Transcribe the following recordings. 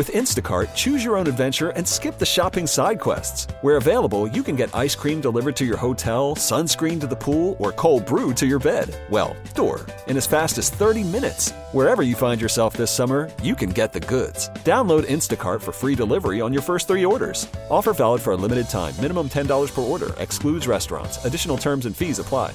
With Instacart, choose your own adventure and skip the shopping side quests. Where available, you can get ice cream delivered to your hotel, sunscreen to the pool, or cold brew to your bed. Well, door, in as fast as 30 minutes. Wherever you find yourself this summer, you can get the goods. Download Instacart for free delivery on your first three orders. Offer valid for a limited time. Minimum $10 per order. Excludes restaurants. Additional terms and fees apply.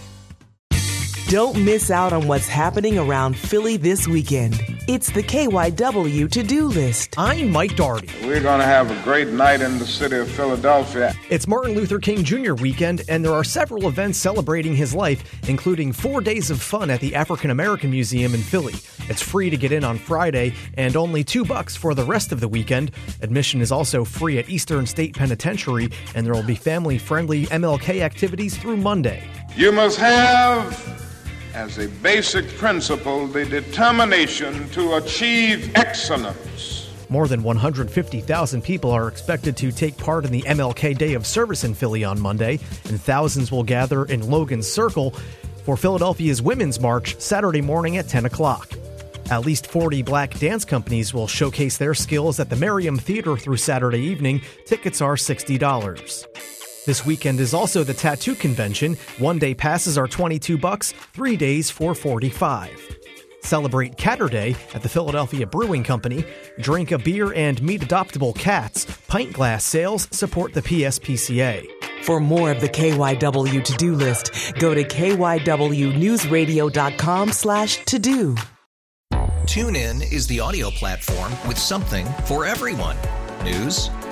Don't miss out on what's happening around Philly this weekend. It's the KYW to do list. I'm Mike Doherty. We're going to have a great night in the city of Philadelphia. It's Martin Luther King Jr. weekend, and there are several events celebrating his life, including four days of fun at the African American Museum in Philly. It's free to get in on Friday and only two bucks for the rest of the weekend. Admission is also free at Eastern State Penitentiary, and there will be family friendly MLK activities through Monday. You must have as a basic principle the determination to achieve excellence. More than 150,000 people are expected to take part in the MLK Day of Service in Philly on Monday, and thousands will gather in Logan's Circle for Philadelphia's Women's March Saturday morning at 10 o'clock. At least 40 black dance companies will showcase their skills at the Merriam Theater through Saturday evening. Tickets are $60. This weekend is also the tattoo convention. One day passes are 22 bucks, 3 days for 45. Celebrate Caturday at the Philadelphia Brewing Company. Drink a beer and meet adoptable cats. Pint glass sales support the PSPCA. For more of the KYW to-do list, go to kywnewsradio.com slash to-do. TuneIn is the audio platform with something for everyone. News.